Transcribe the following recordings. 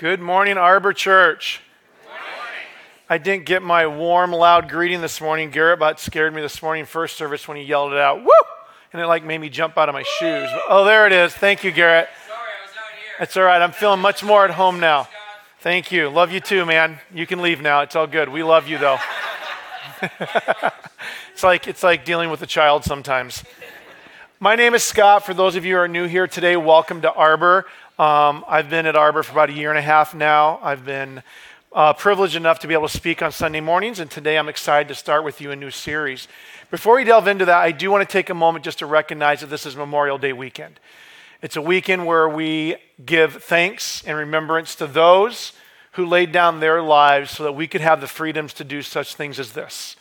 Good morning, Arbor Church. I didn't get my warm, loud greeting this morning. Garrett about scared me this morning first service when he yelled it out, woo! And it like made me jump out of my shoes. Oh, there it is. Thank you, Garrett. Sorry, I was not here. That's all right. I'm feeling much more at home now. Thank you. Love you too, man. You can leave now. It's all good. We love you though. it's like it's like dealing with a child sometimes. My name is Scott. For those of you who are new here today, welcome to Arbor. Um, I've been at Arbor for about a year and a half now. I've been uh, privileged enough to be able to speak on Sunday mornings, and today I'm excited to start with you a new series. Before we delve into that, I do want to take a moment just to recognize that this is Memorial Day weekend. It's a weekend where we give thanks and remembrance to those who laid down their lives so that we could have the freedoms to do such things as this.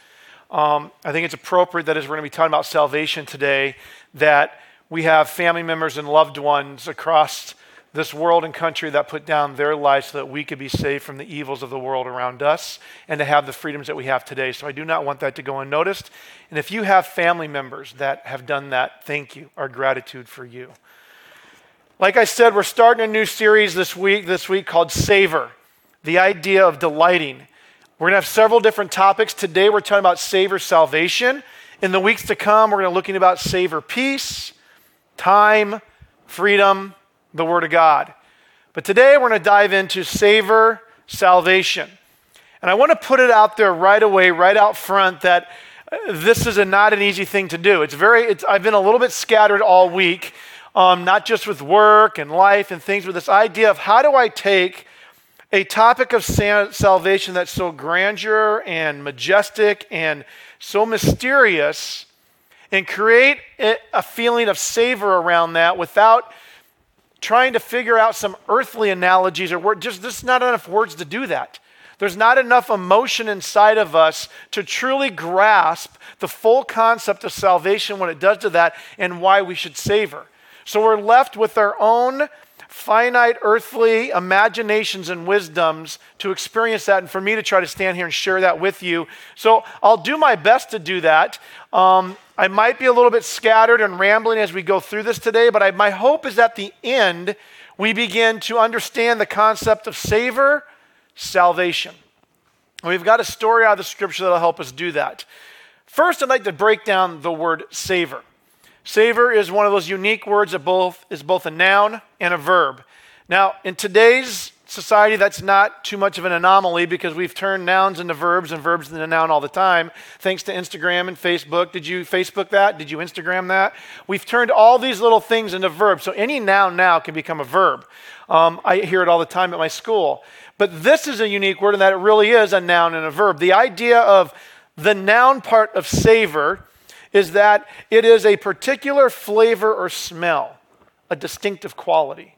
Um, I think it's appropriate that as we're going to be talking about salvation today, that we have family members and loved ones across this world and country that put down their lives so that we could be saved from the evils of the world around us and to have the freedoms that we have today. So I do not want that to go unnoticed. And if you have family members that have done that, thank you. Our gratitude for you. Like I said, we're starting a new series this week, this week called Savor, the idea of delighting. We're going to have several different topics. Today we're talking about savor salvation. In the weeks to come, we're going to be looking about savor peace, time, freedom, the Word of God. But today we're going to dive into savor salvation. And I want to put it out there right away, right out front, that uh, this is a, not an easy thing to do. It's very, it's, I've been a little bit scattered all week, um, not just with work and life and things, but this idea of how do I take a topic of salvation that's so grandeur and majestic and so mysterious and create a feeling of savor around that without trying to figure out some earthly analogies or word. Just there's not enough words to do that. There's not enough emotion inside of us to truly grasp the full concept of salvation when it does to that and why we should savor. So we're left with our own finite earthly imaginations and wisdoms to experience that, and for me to try to stand here and share that with you. So I'll do my best to do that. Um, I might be a little bit scattered and rambling as we go through this today, but I, my hope is at the end we begin to understand the concept of savor, salvation. we've got a story out of the scripture that'll help us do that. First, I'd like to break down the word savor. Savor is one of those unique words that both is both a noun and a verb. Now, in today's society, that's not too much of an anomaly because we've turned nouns into verbs and verbs into noun all the time, thanks to Instagram and Facebook. Did you Facebook that? Did you Instagram that? We've turned all these little things into verbs. So any noun now can become a verb. Um, I hear it all the time at my school. But this is a unique word in that it really is a noun and a verb. The idea of the noun part of savor is that it is a particular flavor or smell, a distinctive quality.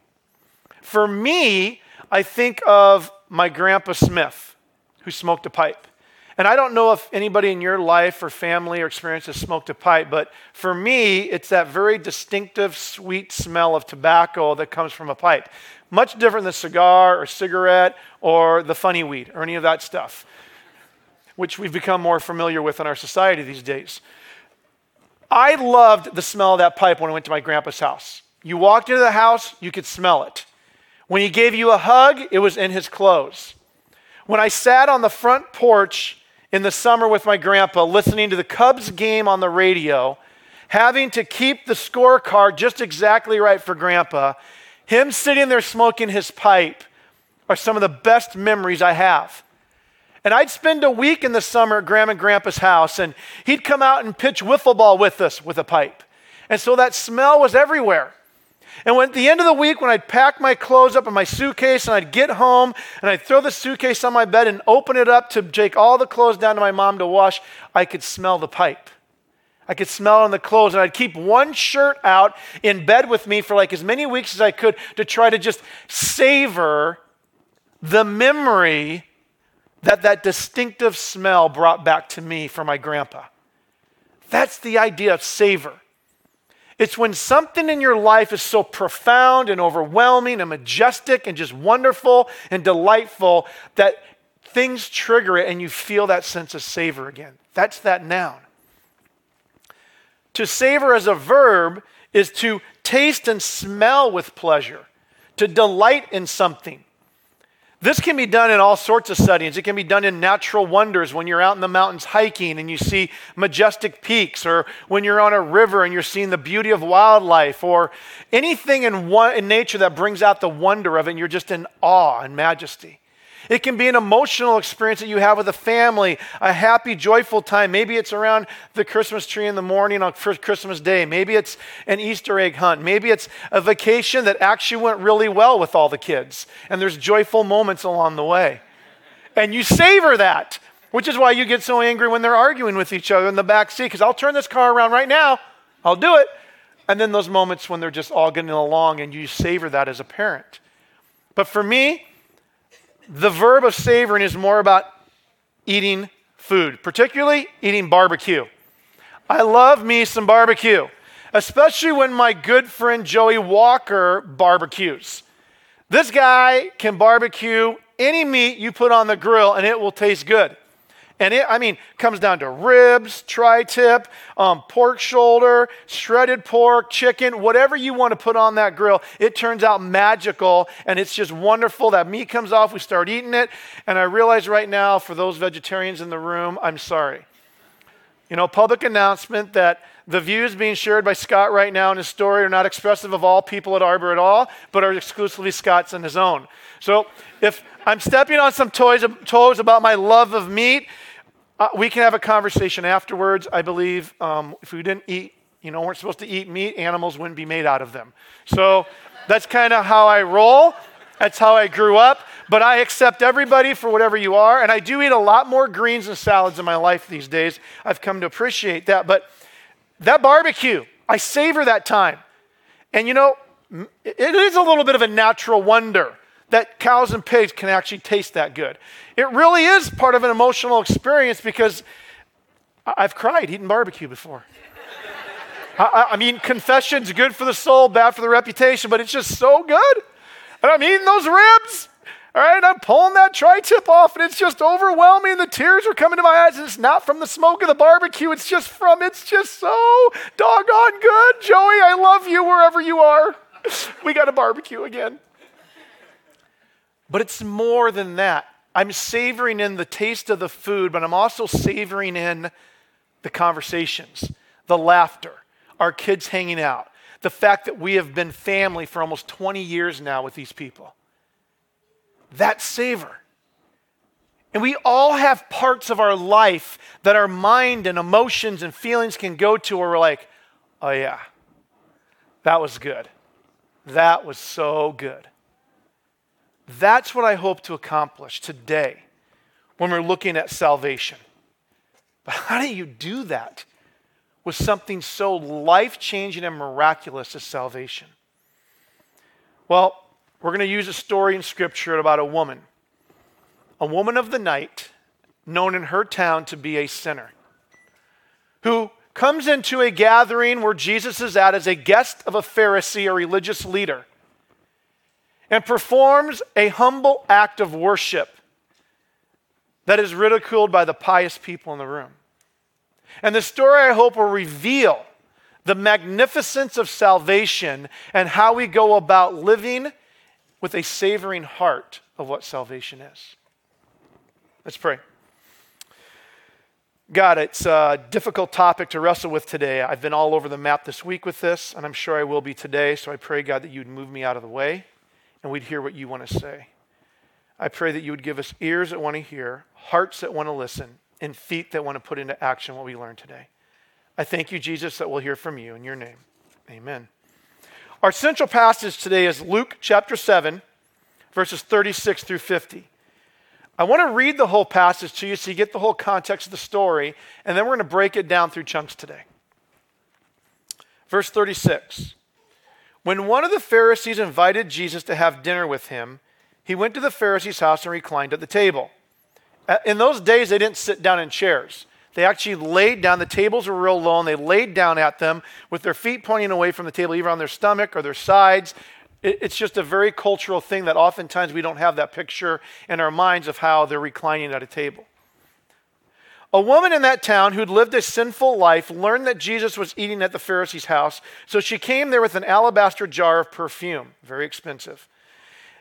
For me, I think of my grandpa Smith, who smoked a pipe. And I don't know if anybody in your life or family or experience has smoked a pipe, but for me, it's that very distinctive, sweet smell of tobacco that comes from a pipe. Much different than cigar or cigarette or the funny weed or any of that stuff, which we've become more familiar with in our society these days. I loved the smell of that pipe when I went to my grandpa's house. You walked into the house, you could smell it. When he gave you a hug, it was in his clothes. When I sat on the front porch in the summer with my grandpa listening to the Cubs game on the radio, having to keep the scorecard just exactly right for grandpa, him sitting there smoking his pipe are some of the best memories I have. And I'd spend a week in the summer at Grandma and Grandpa's house, and he'd come out and pitch wiffle ball with us with a pipe. And so that smell was everywhere. And when, at the end of the week, when I'd pack my clothes up in my suitcase and I'd get home and I'd throw the suitcase on my bed and open it up to take all the clothes down to my mom to wash, I could smell the pipe. I could smell on the clothes, and I'd keep one shirt out in bed with me for like as many weeks as I could to try to just savor the memory that that distinctive smell brought back to me from my grandpa. That's the idea of savor. It's when something in your life is so profound and overwhelming and majestic and just wonderful and delightful that things trigger it and you feel that sense of savor again. That's that noun. To savor as a verb is to taste and smell with pleasure, to delight in something. This can be done in all sorts of settings. It can be done in natural wonders when you're out in the mountains hiking and you see majestic peaks, or when you're on a river and you're seeing the beauty of wildlife, or anything in, one, in nature that brings out the wonder of it and you're just in awe and majesty. It can be an emotional experience that you have with a family, a happy, joyful time. Maybe it's around the Christmas tree in the morning on Christmas Day. Maybe it's an Easter egg hunt. Maybe it's a vacation that actually went really well with all the kids, and there's joyful moments along the way. And you savor that, which is why you get so angry when they're arguing with each other in the back seat, because I'll turn this car around right now. I'll do it. And then those moments when they're just all getting along and you savor that as a parent. But for me, the verb of savoring is more about eating food, particularly eating barbecue. I love me some barbecue, especially when my good friend Joey Walker barbecues. This guy can barbecue any meat you put on the grill and it will taste good. And it, I mean, comes down to ribs, tri tip, um, pork shoulder, shredded pork, chicken, whatever you want to put on that grill. It turns out magical and it's just wonderful. That meat comes off, we start eating it. And I realize right now, for those vegetarians in the room, I'm sorry. You know, public announcement that the views being shared by Scott right now in his story are not expressive of all people at Arbor at all, but are exclusively Scott's and his own. So if I'm stepping on some toes, toes about my love of meat, uh, we can have a conversation afterwards. I believe um, if we didn't eat, you know, weren't supposed to eat meat, animals wouldn't be made out of them. So that's kind of how I roll. That's how I grew up. But I accept everybody for whatever you are. And I do eat a lot more greens and salads in my life these days. I've come to appreciate that. But that barbecue, I savor that time. And you know, it is a little bit of a natural wonder that cows and pigs can actually taste that good. It really is part of an emotional experience because I've cried eating barbecue before. I, I, mean, confession's good for the soul, bad for the reputation, but it's just so good. And I'm eating those ribs. All right, I'm pulling that tri tip off, and it's just overwhelming. The tears are coming to my eyes. And it's not from the smoke of the barbecue, it's just from, it's just so doggone good. Joey, I love you wherever you are. We got a barbecue again. But it's more than that. I'm savoring in the taste of the food, but I'm also savoring in the conversations, the laughter, our kids hanging out, the fact that we have been family for almost 20 years now with these people. That savor. And we all have parts of our life that our mind and emotions and feelings can go to where we're like, oh, yeah, that was good. That was so good. That's what I hope to accomplish today when we're looking at salvation. But how do you do that with something so life changing and miraculous as salvation? Well, we're going to use a story in Scripture about a woman, a woman of the night, known in her town to be a sinner, who comes into a gathering where Jesus is at as a guest of a Pharisee, a religious leader and performs a humble act of worship that is ridiculed by the pious people in the room. And the story, I hope, will reveal the magnificence of salvation and how we go about living with a savoring heart of what salvation is. Let's pray. God, it's a difficult topic to wrestle with today. I've been all over the map this week with this, and I'm sure I will be today. So I pray, God, that you'd move me out of the way and we'd hear what you want to say. I pray that you would give us ears that want to hear, hearts that want to listen, and feet that want to put into action what we learned today. I thank you, Jesus, that we'll hear from you in your name. Amen. Our central passage today is Luke chapter 7, verses 36 through 50. I want to read the whole passage to you so you get the whole context of the story, and then we're going to break it down through chunks today. Verse 36 when one of the Pharisees invited Jesus to have dinner with him, he went to the Pharisee's house and reclined at the table. In those days, they didn't sit down in chairs. They actually laid down. The tables were real low, and they laid down at them with their feet pointing away from the table, either on their stomach or their sides. It's just a very cultural thing that oftentimes we don't have that picture in our minds of how they're reclining at a table. A woman in that town who'd lived a sinful life learned that Jesus was eating at the Pharisee's house, so she came there with an alabaster jar of perfume, very expensive.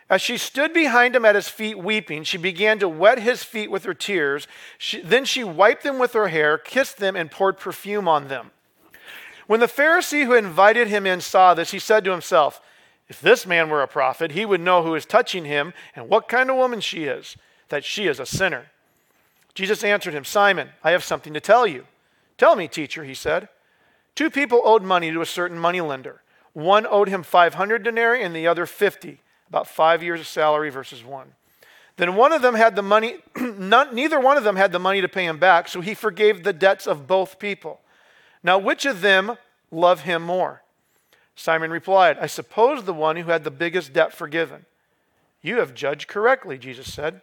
As she stood behind him at his feet weeping, she began to wet his feet with her tears. She, then she wiped them with her hair, kissed them, and poured perfume on them. When the Pharisee who invited him in saw this, he said to himself, If this man were a prophet, he would know who is touching him and what kind of woman she is, that she is a sinner. Jesus answered him, Simon, I have something to tell you. Tell me, teacher, he said. Two people owed money to a certain moneylender. One owed him 500 denarii and the other 50 about five years of salary versus one. Then one of them had the money, none, neither one of them had the money to pay him back, so he forgave the debts of both people. Now, which of them love him more? Simon replied, I suppose the one who had the biggest debt forgiven. You have judged correctly, Jesus said.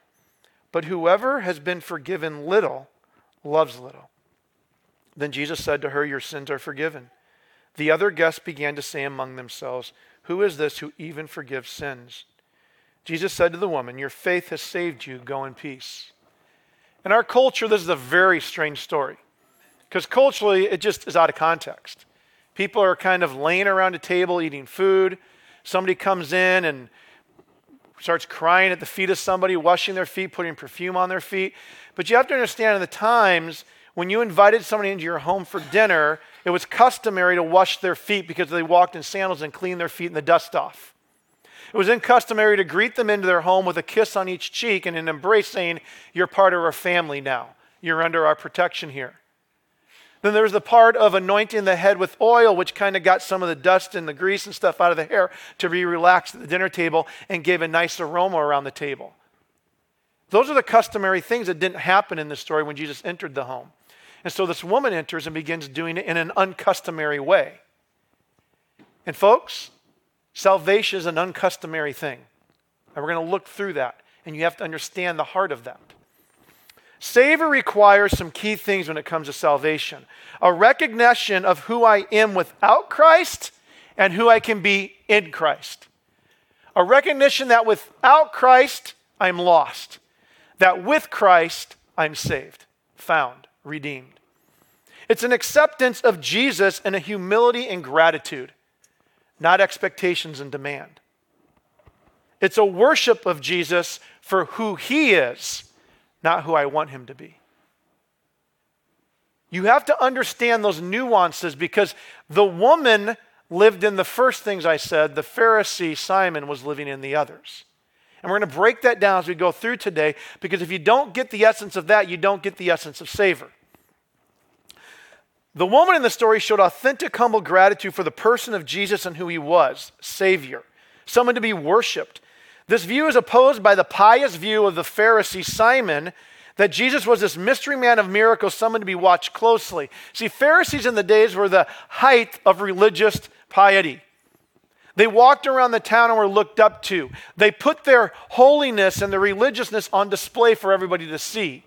But whoever has been forgiven little loves little. Then Jesus said to her, Your sins are forgiven. The other guests began to say among themselves, Who is this who even forgives sins? Jesus said to the woman, Your faith has saved you. Go in peace. In our culture, this is a very strange story because culturally, it just is out of context. People are kind of laying around a table eating food. Somebody comes in and starts crying at the feet of somebody, washing their feet, putting perfume on their feet. But you have to understand, in the times when you invited somebody into your home for dinner, it was customary to wash their feet because they walked in sandals and cleaned their feet and the dust off. It was then customary to greet them into their home with a kiss on each cheek and an embrace saying, You're part of our family now. You're under our protection here. Then there was the part of anointing the head with oil, which kind of got some of the dust and the grease and stuff out of the hair to be relaxed at the dinner table and gave a nice aroma around the table. Those are the customary things that didn't happen in this story when Jesus entered the home. And so this woman enters and begins doing it in an uncustomary way. And folks, salvation is an uncustomary thing. And we're going to look through that. And you have to understand the heart of that. Savor requires some key things when it comes to salvation a recognition of who I am without Christ and who I can be in Christ. A recognition that without Christ, I'm lost, that with Christ, I'm saved, found, redeemed. It's an acceptance of Jesus and a humility and gratitude, not expectations and demand. It's a worship of Jesus for who he is not who I want him to be. You have to understand those nuances because the woman lived in the first things I said, the Pharisee Simon was living in the others. And we're going to break that down as we go through today because if you don't get the essence of that, you don't get the essence of savor. The woman in the story showed authentic, humble gratitude for the person of Jesus and who he was Savior, someone to be worshiped, this view is opposed by the pious view of the Pharisee Simon that Jesus was this mystery man of miracles, someone to be watched closely. See, Pharisees in the days were the height of religious piety. They walked around the town and were looked up to. They put their holiness and their religiousness on display for everybody to see.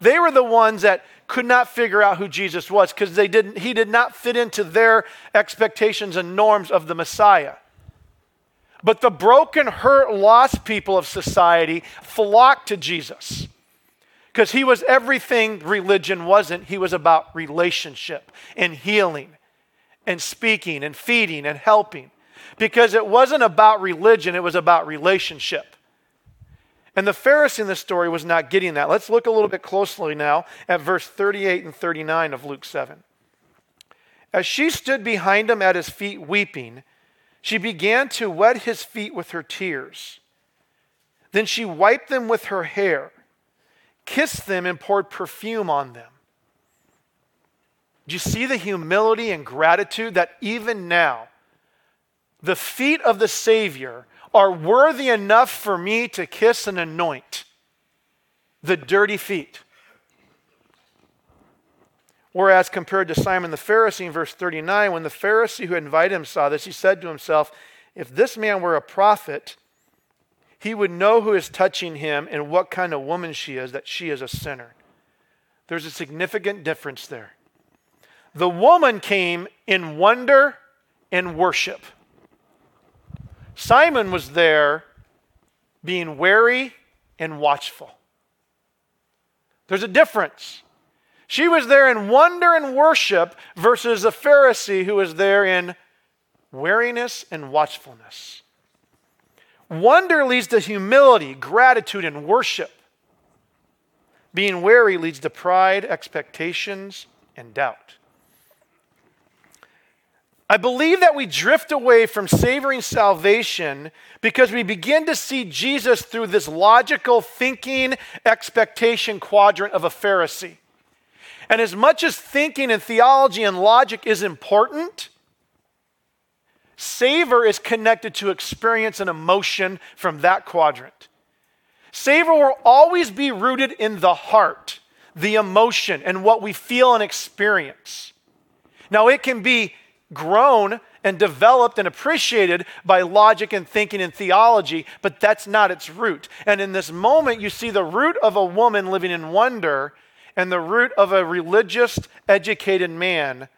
They were the ones that could not figure out who Jesus was because they didn't he did not fit into their expectations and norms of the Messiah. But the broken, hurt, lost people of society flocked to Jesus because he was everything religion wasn't. He was about relationship and healing and speaking and feeding and helping because it wasn't about religion, it was about relationship. And the Pharisee in the story was not getting that. Let's look a little bit closely now at verse 38 and 39 of Luke 7. As she stood behind him at his feet weeping, she began to wet his feet with her tears. Then she wiped them with her hair, kissed them, and poured perfume on them. Do you see the humility and gratitude that even now, the feet of the Savior are worthy enough for me to kiss and anoint the dirty feet? Whereas compared to Simon the Pharisee in verse 39, when the Pharisee who invited him saw this, he said to himself, If this man were a prophet, he would know who is touching him and what kind of woman she is, that she is a sinner. There's a significant difference there. The woman came in wonder and worship. Simon was there being wary and watchful. There's a difference. She was there in wonder and worship versus a Pharisee who was there in wariness and watchfulness. Wonder leads to humility, gratitude, and worship. Being wary leads to pride, expectations, and doubt. I believe that we drift away from savoring salvation because we begin to see Jesus through this logical thinking expectation quadrant of a Pharisee. And as much as thinking and theology and logic is important, savor is connected to experience and emotion from that quadrant. Savor will always be rooted in the heart, the emotion, and what we feel and experience. Now, it can be grown and developed and appreciated by logic and thinking and theology, but that's not its root. And in this moment, you see the root of a woman living in wonder and the root of a religious, educated man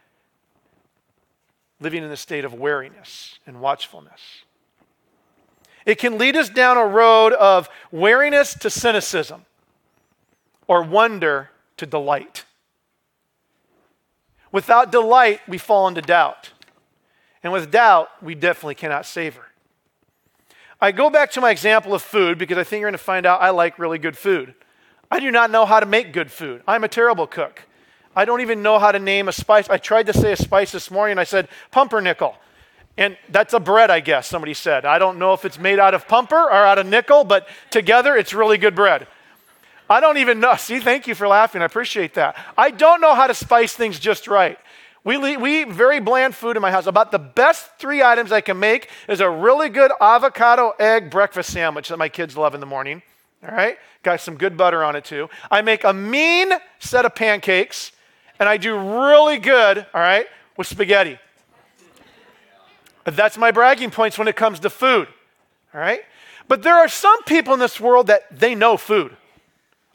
living in a state of wariness and watchfulness. It can lead us down a road of wariness to cynicism or wonder to delight. Without delight, we fall into doubt. And with doubt, we definitely cannot savor. I go back to my example of food because I think you're going to find out I like really good food. I do not know how to make good food. I'm a terrible cook. I don't even know how to name a spice. I tried to say a spice this morning. I said pumpernickel. And that's a bread, I guess, somebody said. I don't know if it's made out of pumper or out of nickel, but together it's really good bread. I don't even know. See, thank you for laughing. I appreciate that. I don't know how to spice things just right. We, we eat very bland food in my house. About the best three items I can make is a really good avocado egg breakfast sandwich that my kids love in the morning. All right? Got some good butter on it too. I make a mean set of pancakes, and I do really good, all right, with spaghetti. That's my bragging points when it comes to food. All right? But there are some people in this world that they know food.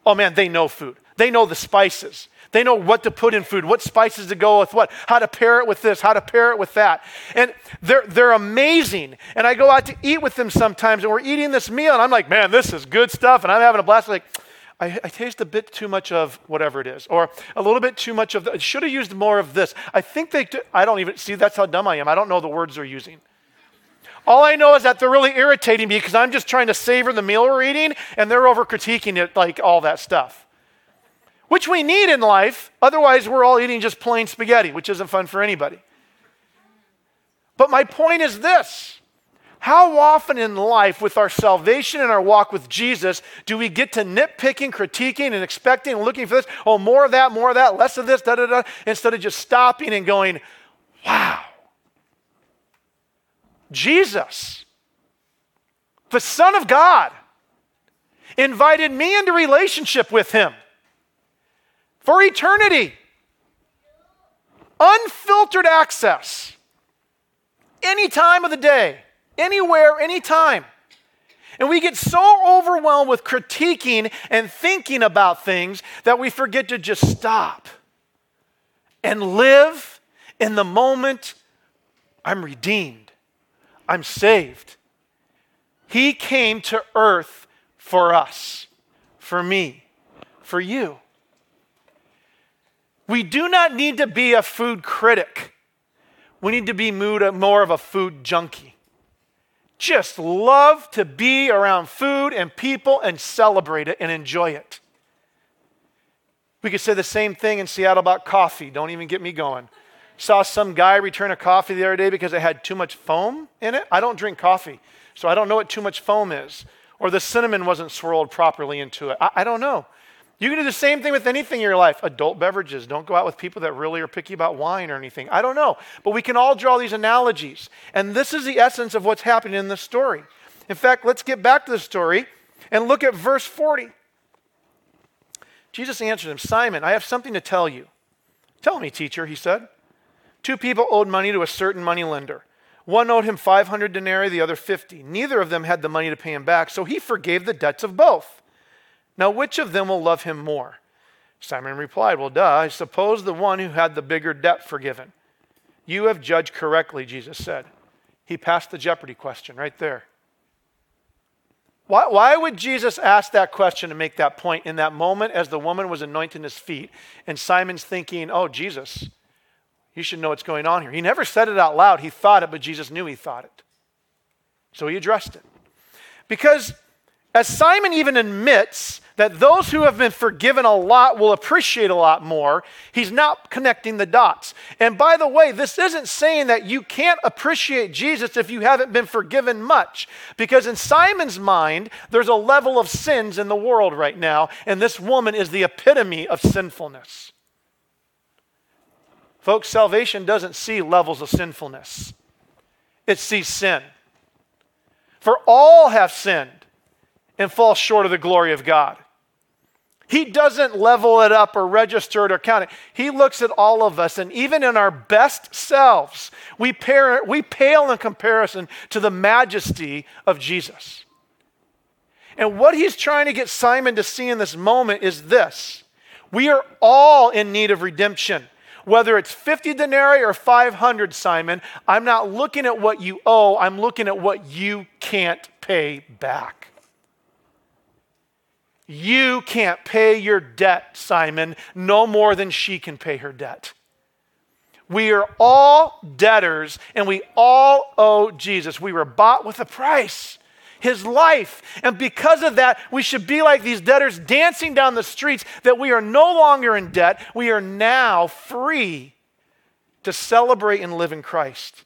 Oh man, they know food. They know the spices. They know what to put in food, what spices to go with what, how to pair it with this, how to pair it with that. And they're, they're amazing. And I go out to eat with them sometimes, and we're eating this meal, and I'm like, man, this is good stuff. And I'm having a blast. I'm like, I, I, taste a bit too much of whatever it is, or a little bit too much of. The, should have used more of this. I think they. I don't even see. That's how dumb I am. I don't know the words they're using. All I know is that they're really irritating me because I'm just trying to savor the meal we're eating, and they're over critiquing it like all that stuff, which we need in life. Otherwise, we're all eating just plain spaghetti, which isn't fun for anybody. But my point is this how often in life, with our salvation and our walk with Jesus, do we get to nitpicking, critiquing, and expecting and looking for this? Oh, more of that, more of that, less of this, da da da, instead of just stopping and going, wow. Jesus, the Son of God, invited me into relationship with Him for eternity. Unfiltered access, any time of the day anywhere, anytime. And we get so overwhelmed with critiquing and thinking about things that we forget to just stop and live in the moment I'm redeemed, I'm saved. He came to earth for us, for me, for you. We do not need to be a food critic. We need to be more of a food junkie just love to be around food and people and celebrate it and enjoy it. We could say the same thing in Seattle about coffee. Don't even get me going. Saw some guy return a coffee the other day because it had too much foam in it. I don't drink coffee, so I don't know what too much foam is. Or the cinnamon wasn't swirled properly into it. I, I don't know. You can do the same thing with anything in your life. Adult beverages. Don't go out with people that really are picky about wine or anything. I don't know. But we can all draw these analogies. And this is the essence of what's happening in this story. In fact, let's get back to the story and look at verse 40. Jesus answered him, Simon, I have something to tell you. Tell me, teacher, he said. Two people owed money to a certain money lender. One owed him 500 denarii, the other 50. Neither of them had the money to pay him back, so he forgave the debts of both. Now, which of them will love him more? Simon replied, Well, duh, I suppose the one who had the bigger debt forgiven. You have judged correctly, Jesus said. He passed the jeopardy question right there. Why, why would Jesus ask that question and make that point in that moment as the woman was anointing his feet? And Simon's thinking, Oh, Jesus, you should know what's going on here. He never said it out loud. He thought it, but Jesus knew he thought it. So he addressed it. Because as Simon even admits that those who have been forgiven a lot will appreciate a lot more, he's not connecting the dots. And by the way, this isn't saying that you can't appreciate Jesus if you haven't been forgiven much. Because in Simon's mind, there's a level of sins in the world right now, and this woman is the epitome of sinfulness. Folks, salvation doesn't see levels of sinfulness, it sees sin. For all have sinned and fall short of the glory of God. He doesn't level it up or register it or count it. He looks at all of us, and even in our best selves, we, we pale in comparison to the majesty of Jesus. And what he's trying to get Simon to see in this moment is this we are all in need of redemption. Whether it's 50 denarii or 500, Simon, I'm not looking at what you owe, I'm looking at what you can't pay back. You can't pay your debt, Simon, no more than she can pay her debt. We are all debtors and we all owe Jesus. We were bought with a price his life. And because of that, we should be like these debtors dancing down the streets that we are no longer in debt. We are now free to celebrate and live in Christ.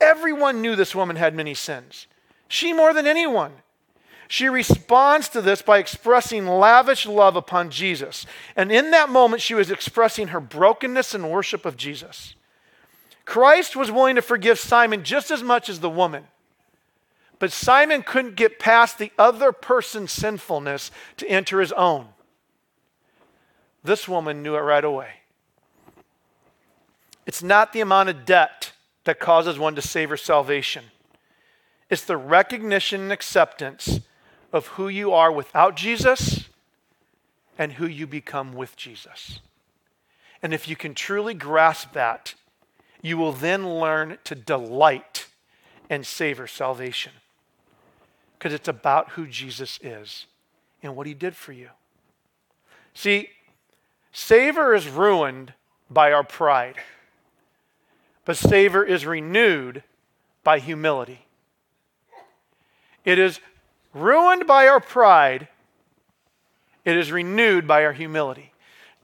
Everyone knew this woman had many sins, she more than anyone. She responds to this by expressing lavish love upon Jesus. And in that moment, she was expressing her brokenness and worship of Jesus. Christ was willing to forgive Simon just as much as the woman. But Simon couldn't get past the other person's sinfulness to enter his own. This woman knew it right away. It's not the amount of debt that causes one to savor salvation, it's the recognition and acceptance of who you are without Jesus and who you become with Jesus. And if you can truly grasp that, you will then learn to delight and savor salvation because it's about who Jesus is and what he did for you. See, savor is ruined by our pride, but savor is renewed by humility. It is ruined by our pride, it is renewed by our humility.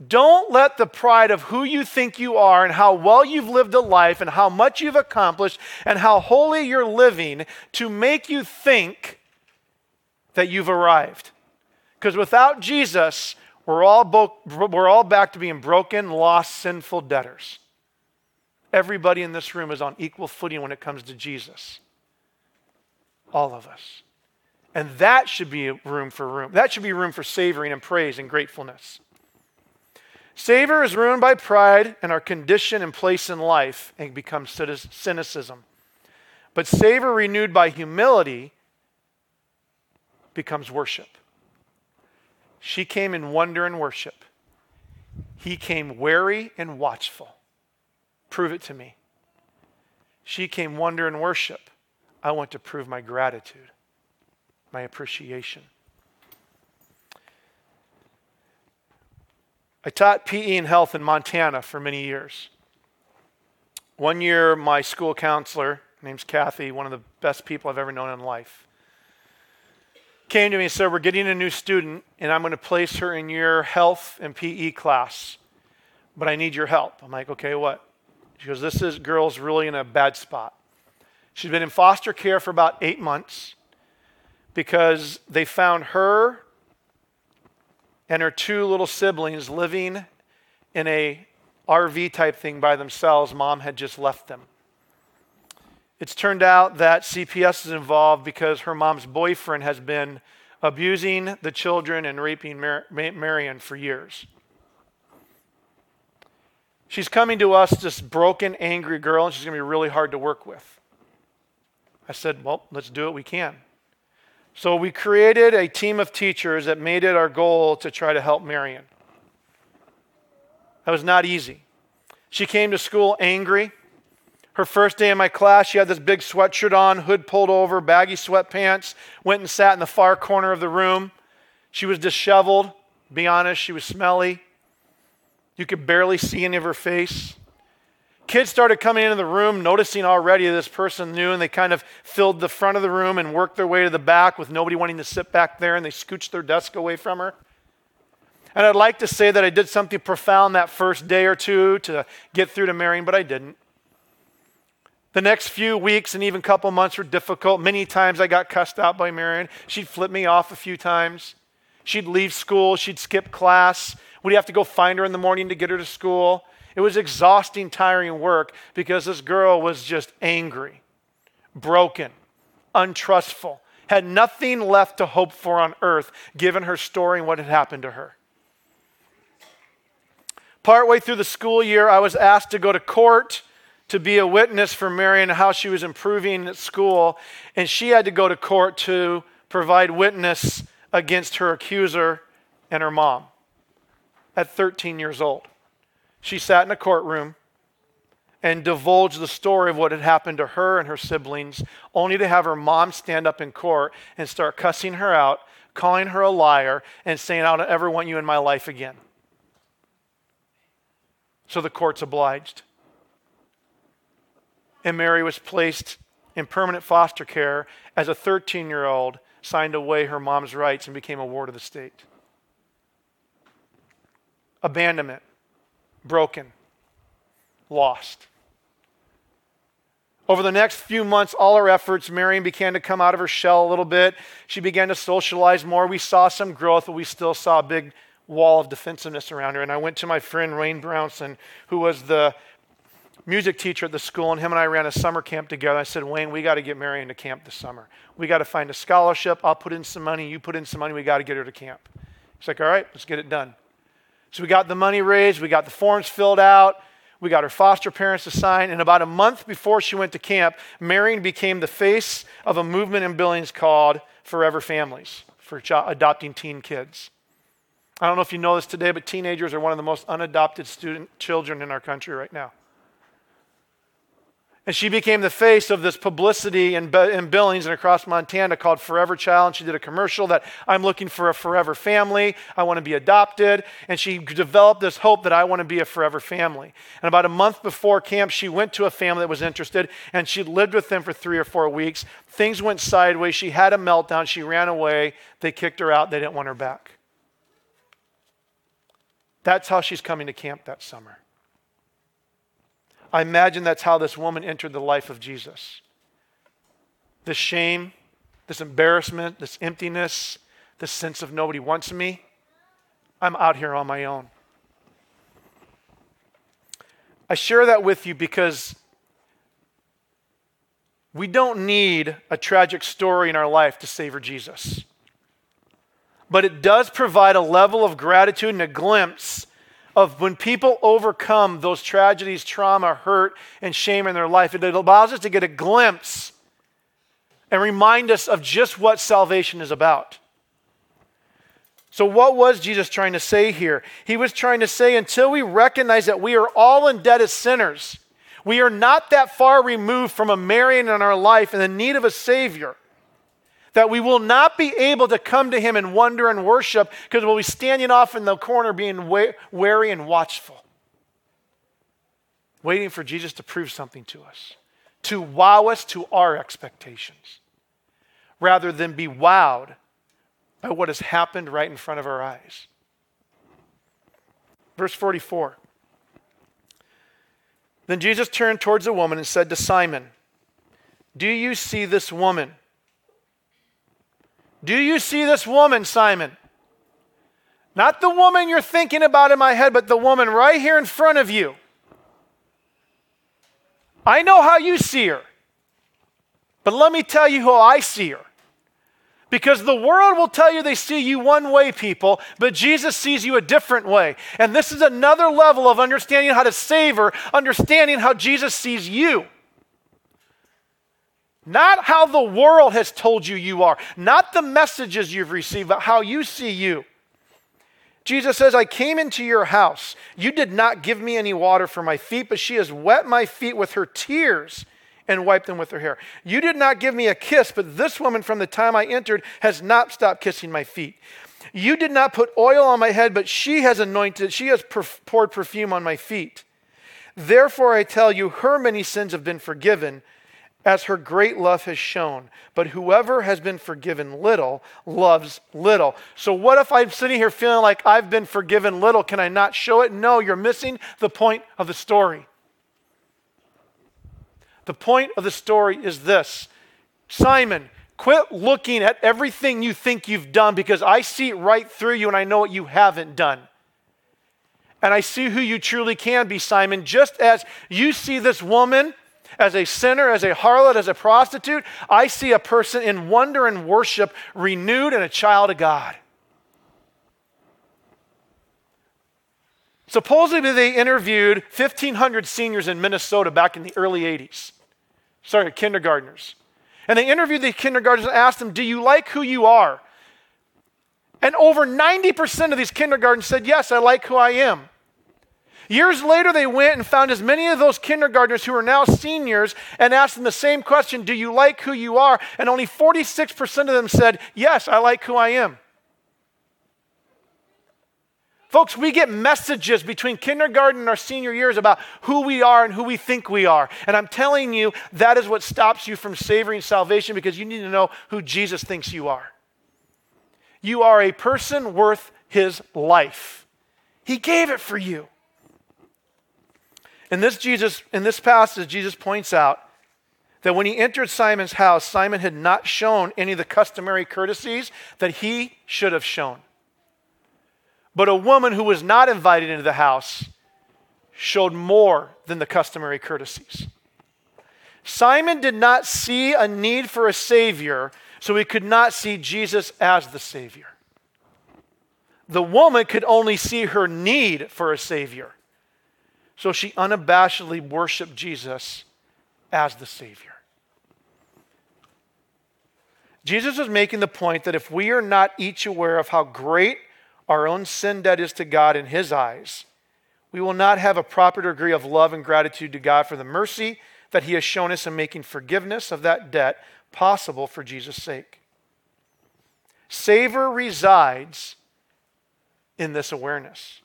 Don't let the pride of who you think you are and how well you've lived a life and how much you've accomplished and how holy you're living to make you think that you've arrived. Because without Jesus, we're all, bo- we're all back to being broken, lost, sinful debtors. Everybody in this room is on equal footing when it comes to Jesus. All of us. And that should be room for room. That should be room for savoring and praise and gratefulness. Savor is ruined by pride and our condition and place in life and becomes cynicism. But savor renewed by humility becomes worship. She came in wonder and worship. He came wary and watchful. Prove it to me. She came wonder and worship. I want to prove my gratitude, my appreciation. I taught PE and health in Montana for many years. One year, my school counselor, name's Kathy, one of the best people I've ever known in life, came to me and said, We're getting a new student, and I'm going to place her in your health and PE class, but I need your help. I'm like, Okay, what? She goes, This is girl's really in a bad spot. She's been in foster care for about eight months because they found her and her two little siblings living in a RV type thing by themselves. Mom had just left them. It's turned out that CPS is involved because her mom's boyfriend has been abusing the children and raping Mar- Marion for years. She's coming to us, this broken, angry girl, and she's going to be really hard to work with. I said, Well, let's do what we can. So we created a team of teachers that made it our goal to try to help Marion. That was not easy. She came to school angry. Her first day in my class, she had this big sweatshirt on, hood pulled over, baggy sweatpants, went and sat in the far corner of the room. She was disheveled. Be honest, she was smelly. You could barely see any of her face. Kids started coming into the room, noticing already this person knew, and they kind of filled the front of the room and worked their way to the back with nobody wanting to sit back there, and they scooched their desk away from her. And I'd like to say that I did something profound that first day or two to get through to Marion, but I didn't. The next few weeks and even couple months were difficult. Many times I got cussed out by Marion. She'd flip me off a few times. She'd leave school. She'd skip class. We'd have to go find her in the morning to get her to school. It was exhausting, tiring work because this girl was just angry, broken, untrustful, had nothing left to hope for on earth given her story and what had happened to her. Partway through the school year, I was asked to go to court to be a witness for Marion how she was improving at school, and she had to go to court to provide witness against her accuser and her mom at 13 years old. She sat in a courtroom and divulged the story of what had happened to her and her siblings, only to have her mom stand up in court and start cussing her out, calling her a liar, and saying, I don't ever want you in my life again. So the court's obliged. And Mary was placed in permanent foster care as a 13 year old, signed away her mom's rights, and became a ward of the state. Abandonment broken, lost. Over the next few months, all our efforts, Marion began to come out of her shell a little bit. She began to socialize more. We saw some growth, but we still saw a big wall of defensiveness around her. And I went to my friend Wayne Brownson, who was the music teacher at the school, and him and I ran a summer camp together. I said, Wayne, we got to get Marion to camp this summer. We got to find a scholarship. I'll put in some money. You put in some money. We got to get her to camp. He's like, all right, let's get it done. So we got the money raised, we got the forms filled out, we got her foster parents to sign, and about a month before she went to camp, Marion became the face of a movement in Billings called Forever Families for adopting teen kids. I don't know if you know this today, but teenagers are one of the most unadopted student children in our country right now. And she became the face of this publicity in, in Billings and across Montana called Forever Child. And she did a commercial that I'm looking for a forever family. I want to be adopted. And she developed this hope that I want to be a forever family. And about a month before camp, she went to a family that was interested and she lived with them for three or four weeks. Things went sideways. She had a meltdown. She ran away. They kicked her out. They didn't want her back. That's how she's coming to camp that summer. I imagine that's how this woman entered the life of Jesus. This shame, this embarrassment, this emptiness, this sense of nobody wants me. I'm out here on my own. I share that with you because we don't need a tragic story in our life to savor Jesus. But it does provide a level of gratitude and a glimpse of when people overcome those tragedies, trauma, hurt, and shame in their life, it allows us to get a glimpse and remind us of just what salvation is about. So, what was Jesus trying to say here? He was trying to say until we recognize that we are all in debt as sinners, we are not that far removed from a Marion in our life and the need of a Savior that we will not be able to come to him and wonder and worship because we'll be standing off in the corner being wary and watchful, waiting for Jesus to prove something to us, to wow us to our expectations, rather than be wowed by what has happened right in front of our eyes. Verse 44. Then Jesus turned towards the woman and said to Simon, Do you see this woman? Do you see this woman, Simon? Not the woman you're thinking about in my head, but the woman right here in front of you. I know how you see her, but let me tell you how I see her. Because the world will tell you they see you one way, people, but Jesus sees you a different way. And this is another level of understanding how to savor, understanding how Jesus sees you. Not how the world has told you you are, not the messages you've received, but how you see you. Jesus says, I came into your house. You did not give me any water for my feet, but she has wet my feet with her tears and wiped them with her hair. You did not give me a kiss, but this woman from the time I entered has not stopped kissing my feet. You did not put oil on my head, but she has anointed, she has poured perfume on my feet. Therefore, I tell you, her many sins have been forgiven as her great love has shown. But whoever has been forgiven little loves little. So, what if I'm sitting here feeling like I've been forgiven little? Can I not show it? No, you're missing the point of the story. The point of the story is this Simon, quit looking at everything you think you've done because I see right through you and I know what you haven't done. And I see who you truly can be, Simon, just as you see this woman as a sinner, as a harlot, as a prostitute, I see a person in wonder and worship, renewed and a child of God. Supposedly, they interviewed 1,500 seniors in Minnesota back in the early 80s. Sorry, kindergartners. And they interviewed the kindergartners and asked them, Do you like who you are? And over 90% of these kindergartens said, Yes, I like who I am. Years later, they went and found as many of those kindergartners who are now seniors and asked them the same question Do you like who you are? And only 46% of them said, Yes, I like who I am. Folks, we get messages between kindergarten and our senior years about who we are and who we think we are. And I'm telling you, that is what stops you from savoring salvation because you need to know who Jesus thinks you are. You are a person worth his life, he gave it for you. In this Jesus, in this passage, Jesus points out that when he entered Simon's house, Simon had not shown any of the customary courtesies that he should have shown. But a woman who was not invited into the house showed more than the customary courtesies. Simon did not see a need for a Savior, so he could not see Jesus as the Savior. The woman could only see her need for a Savior. So she unabashedly worshiped Jesus as the Savior. Jesus was making the point that if we are not each aware of how great our own sin debt is to God in His eyes, we will not have a proper degree of love and gratitude to God for the mercy that He has shown us in making forgiveness of that debt possible for Jesus' sake. Savor resides in this awareness.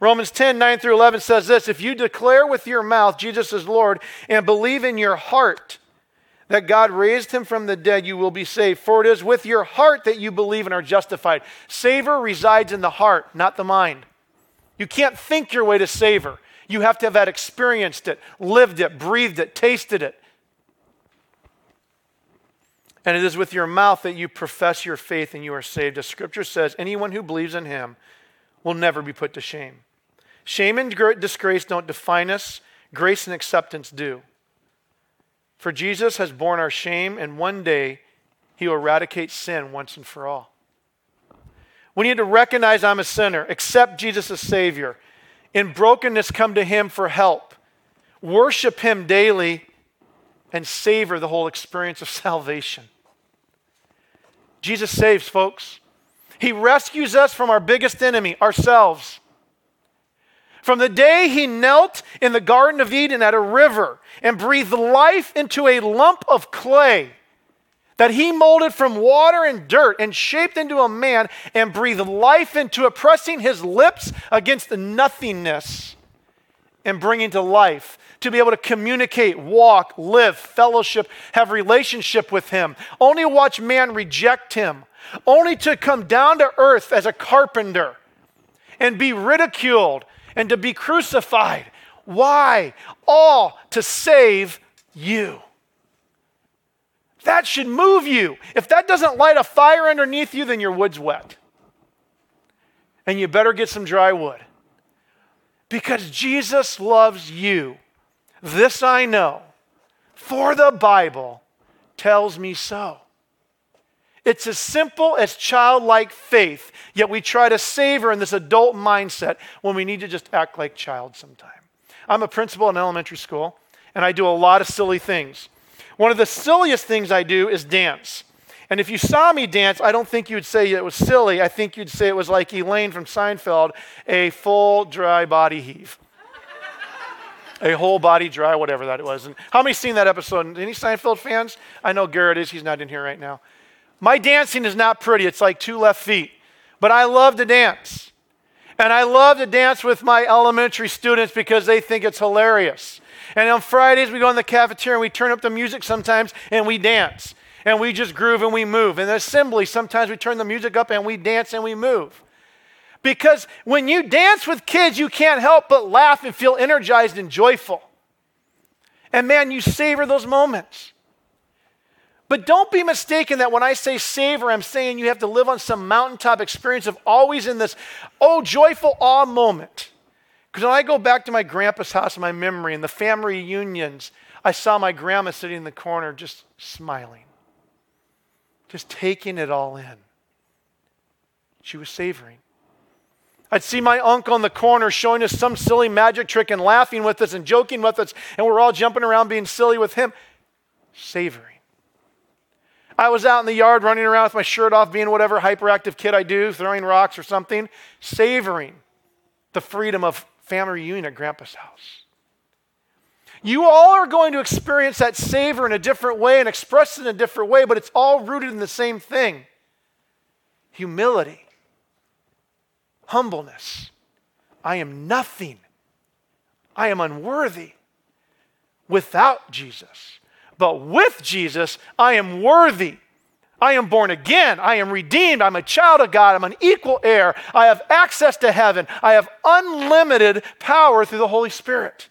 Romans 10, 9 through 11 says this If you declare with your mouth Jesus is Lord and believe in your heart that God raised him from the dead, you will be saved. For it is with your heart that you believe and are justified. Savor resides in the heart, not the mind. You can't think your way to savor. You have to have that experienced it, lived it, breathed it, tasted it. And it is with your mouth that you profess your faith and you are saved. As scripture says, anyone who believes in him will never be put to shame. Shame and disgrace don't define us, grace and acceptance do. For Jesus has borne our shame, and one day he will eradicate sin once and for all. We need to recognize I'm a sinner, accept Jesus as Savior. In brokenness, come to him for help. Worship him daily and savor the whole experience of salvation. Jesus saves, folks. He rescues us from our biggest enemy, ourselves. From the day he knelt in the Garden of Eden at a river and breathed life into a lump of clay that he molded from water and dirt and shaped into a man and breathed life into it, pressing his lips against the nothingness and bringing to life to be able to communicate, walk, live, fellowship, have relationship with him. Only watch man reject him only to come down to earth as a carpenter and be ridiculed and to be crucified. Why? All to save you. That should move you. If that doesn't light a fire underneath you, then your wood's wet. And you better get some dry wood. Because Jesus loves you. This I know, for the Bible tells me so. It's as simple as childlike faith, yet we try to savor in this adult mindset when we need to just act like child sometime. I'm a principal in elementary school, and I do a lot of silly things. One of the silliest things I do is dance. And if you saw me dance, I don't think you'd say it was silly. I think you'd say it was like Elaine from Seinfeld, a full dry body heave. a whole body dry, whatever that was. And how many seen that episode? Any Seinfeld fans? I know Garrett is. He's not in here right now. My dancing is not pretty. It's like two left feet. But I love to dance. And I love to dance with my elementary students because they think it's hilarious. And on Fridays, we go in the cafeteria and we turn up the music sometimes and we dance. And we just groove and we move. In the assembly, sometimes we turn the music up and we dance and we move. Because when you dance with kids, you can't help but laugh and feel energized and joyful. And man, you savor those moments. But don't be mistaken that when I say savor, I'm saying you have to live on some mountaintop experience of always in this, oh, joyful awe moment. Because when I go back to my grandpa's house in my memory and the family reunions, I saw my grandma sitting in the corner just smiling, just taking it all in. She was savoring. I'd see my uncle in the corner showing us some silly magic trick and laughing with us and joking with us, and we're all jumping around being silly with him. Savoring. I was out in the yard running around with my shirt off, being whatever hyperactive kid I do, throwing rocks or something, savoring the freedom of family reunion at Grandpa's house. You all are going to experience that savor in a different way and express it in a different way, but it's all rooted in the same thing humility, humbleness. I am nothing, I am unworthy without Jesus. But with Jesus, I am worthy. I am born again. I am redeemed. I'm a child of God. I'm an equal heir. I have access to heaven. I have unlimited power through the Holy Spirit.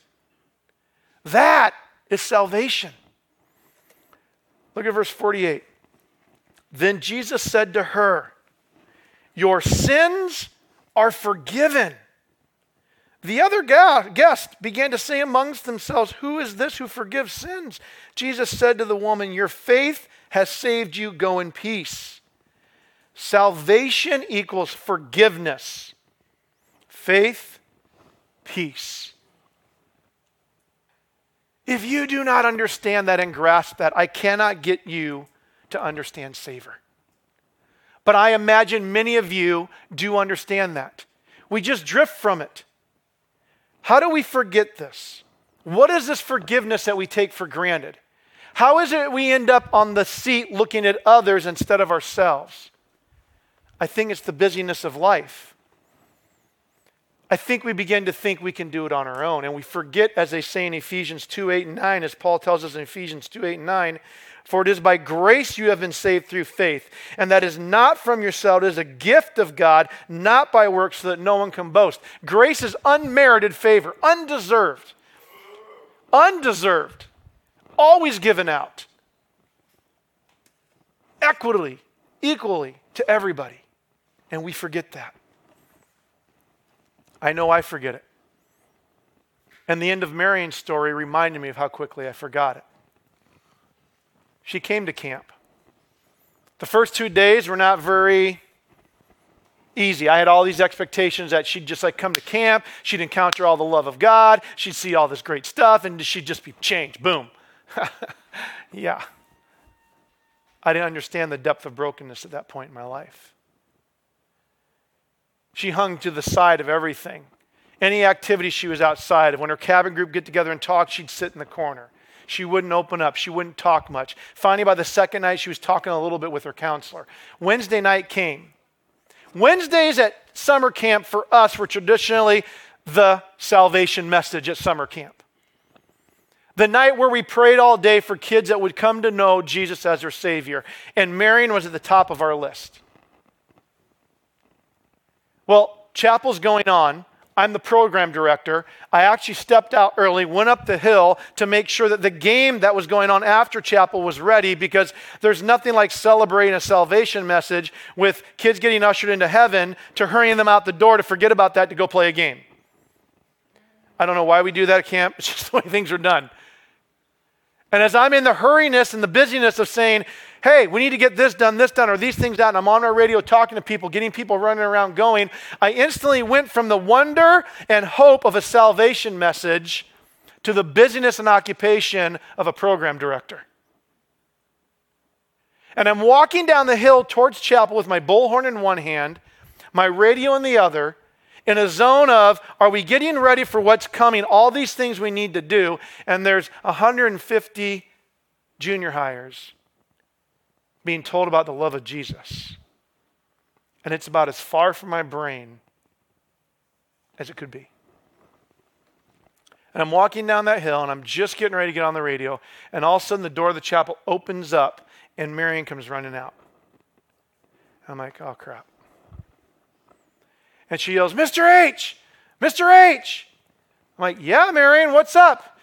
That is salvation. Look at verse 48. Then Jesus said to her, Your sins are forgiven. The other guests began to say amongst themselves, Who is this who forgives sins? Jesus said to the woman, Your faith has saved you. Go in peace. Salvation equals forgiveness, faith, peace. If you do not understand that and grasp that, I cannot get you to understand savor. But I imagine many of you do understand that. We just drift from it. How do we forget this? What is this forgiveness that we take for granted? How is it we end up on the seat looking at others instead of ourselves? I think it's the busyness of life. I think we begin to think we can do it on our own. And we forget, as they say in Ephesians 2 8 and 9, as Paul tells us in Ephesians 2 8 and 9, for it is by grace you have been saved through faith. And that is not from yourself, it is a gift of God, not by works, so that no one can boast. Grace is unmerited favor, undeserved. Undeserved. Always given out. Equitably, equally to everybody. And we forget that. I know I forget it. And the end of Marion's story reminded me of how quickly I forgot it she came to camp. The first two days were not very easy. I had all these expectations that she'd just like come to camp, she'd encounter all the love of God, she'd see all this great stuff, and she'd just be changed. Boom. yeah. I didn't understand the depth of brokenness at that point in my life. She hung to the side of everything. Any activity she was outside of. When her cabin group get together and talk, she'd sit in the corner. She wouldn't open up. She wouldn't talk much. Finally, by the second night, she was talking a little bit with her counselor. Wednesday night came. Wednesdays at summer camp for us were traditionally the salvation message at summer camp. The night where we prayed all day for kids that would come to know Jesus as their Savior. And Marion was at the top of our list. Well, chapel's going on. I'm the program director. I actually stepped out early, went up the hill to make sure that the game that was going on after chapel was ready because there's nothing like celebrating a salvation message with kids getting ushered into heaven to hurrying them out the door to forget about that to go play a game. I don't know why we do that at camp. It's just the way things are done. And as I'm in the hurriness and the busyness of saying, hey, we need to get this done, this done, or these things done. I'm on our radio talking to people, getting people running around going, I instantly went from the wonder and hope of a salvation message to the busyness and occupation of a program director. And I'm walking down the hill towards chapel with my bullhorn in one hand, my radio in the other, in a zone of are we getting ready for what's coming? All these things we need to do. And there's 150 junior hires being told about the love of Jesus. And it's about as far from my brain as it could be. And I'm walking down that hill and I'm just getting ready to get on the radio. And all of a sudden, the door of the chapel opens up and Marion comes running out. I'm like, oh crap. And she yells, Mr. H, Mr. H. I'm like, yeah, Marion, what's up?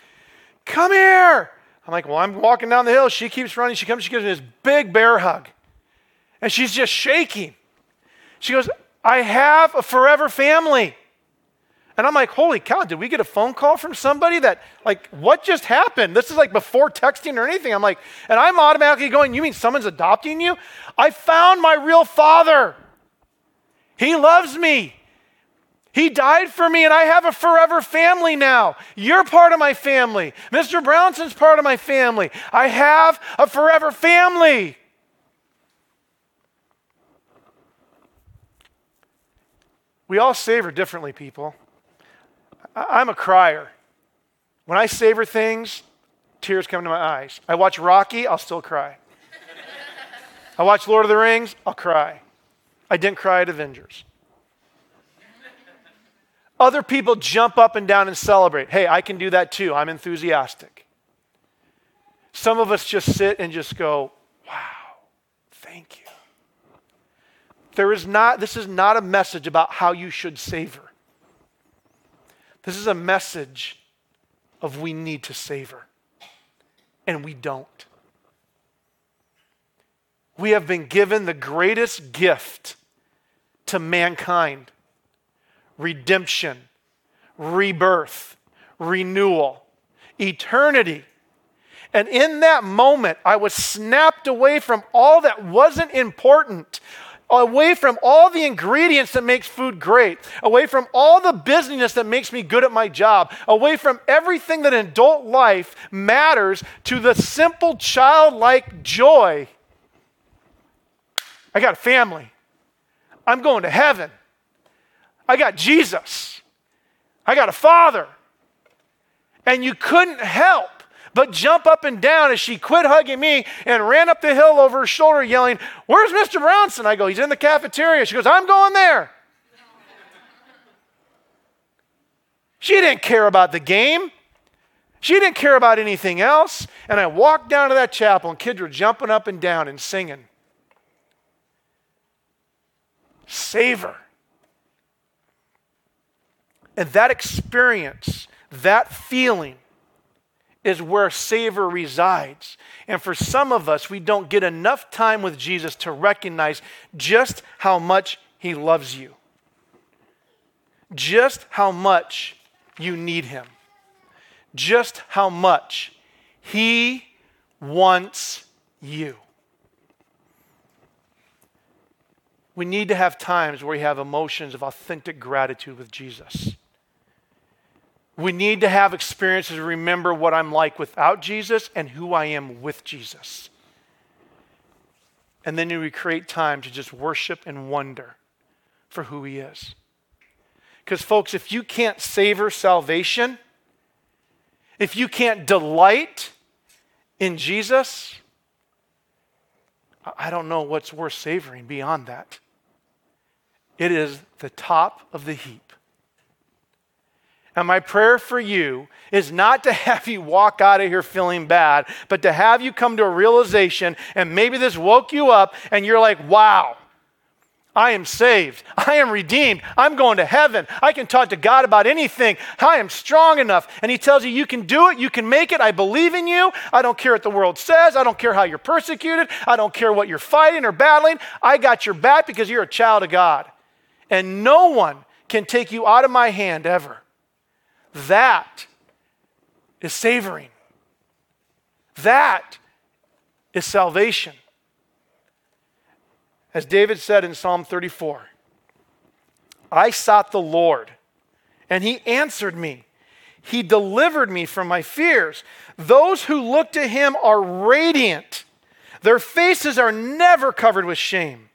Come here. I'm like, well, I'm walking down the hill. She keeps running. She comes, she gives me this big bear hug. And she's just shaking. She goes, I have a forever family. And I'm like, holy cow, did we get a phone call from somebody that, like, what just happened? This is like before texting or anything. I'm like, and I'm automatically going, you mean someone's adopting you? I found my real father. He loves me. He died for me, and I have a forever family now. You're part of my family. Mr. Brownson's part of my family. I have a forever family. We all savor differently, people. I'm a crier. When I savor things, tears come to my eyes. I watch Rocky, I'll still cry. I watch Lord of the Rings, I'll cry. I didn't cry at Avengers. Other people jump up and down and celebrate. Hey, I can do that too. I'm enthusiastic. Some of us just sit and just go, wow, thank you. There is not, this is not a message about how you should savor. This is a message of we need to savor, and we don't. We have been given the greatest gift to mankind redemption, rebirth, renewal, eternity. And in that moment, I was snapped away from all that wasn't important away from all the ingredients that makes food great, away from all the busyness that makes me good at my job, away from everything that in adult life matters to the simple childlike joy. I got a family. I'm going to heaven. I got Jesus. I got a father. And you couldn't help but jump up and down as she quit hugging me and ran up the hill over her shoulder yelling, Where's Mr. Brownson? I go, He's in the cafeteria. She goes, I'm going there. She didn't care about the game. She didn't care about anything else. And I walked down to that chapel, and kids were jumping up and down and singing. Savor. And that experience, that feeling, is where savor resides. And for some of us, we don't get enough time with Jesus to recognize just how much he loves you, just how much you need him, just how much he wants you. We need to have times where we have emotions of authentic gratitude with Jesus. We need to have experiences to remember what I'm like without Jesus and who I am with Jesus. And then we create time to just worship and wonder for who He is. Because, folks, if you can't savor salvation, if you can't delight in Jesus, I don't know what's worth savoring beyond that. It is the top of the heap. And my prayer for you is not to have you walk out of here feeling bad, but to have you come to a realization, and maybe this woke you up, and you're like, wow, I am saved. I am redeemed. I'm going to heaven. I can talk to God about anything. I am strong enough. And He tells you, you can do it. You can make it. I believe in you. I don't care what the world says. I don't care how you're persecuted. I don't care what you're fighting or battling. I got your back because you're a child of God. And no one can take you out of my hand ever. That is savoring. That is salvation. As David said in Psalm 34, I sought the Lord, and he answered me. He delivered me from my fears. Those who look to him are radiant. Their faces are never covered with shame.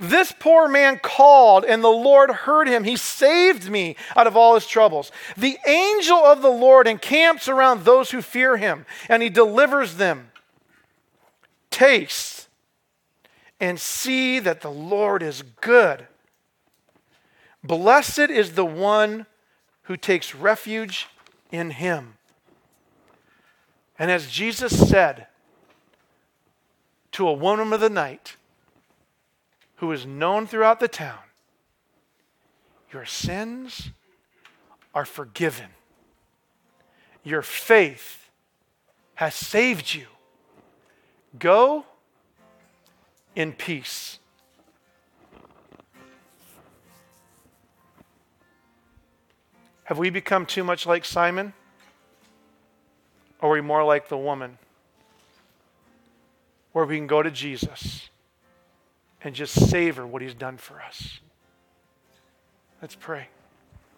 This poor man called, and the Lord heard him. He saved me out of all his troubles. The angel of the Lord encamps around those who fear him, and he delivers them. Taste and see that the Lord is good. Blessed is the one who takes refuge in him. And as Jesus said to a woman of the night, who is known throughout the town, your sins are forgiven. Your faith has saved you. Go in peace. Have we become too much like Simon? Or are we more like the woman? Where we can go to Jesus and just savor what he's done for us. Let's pray.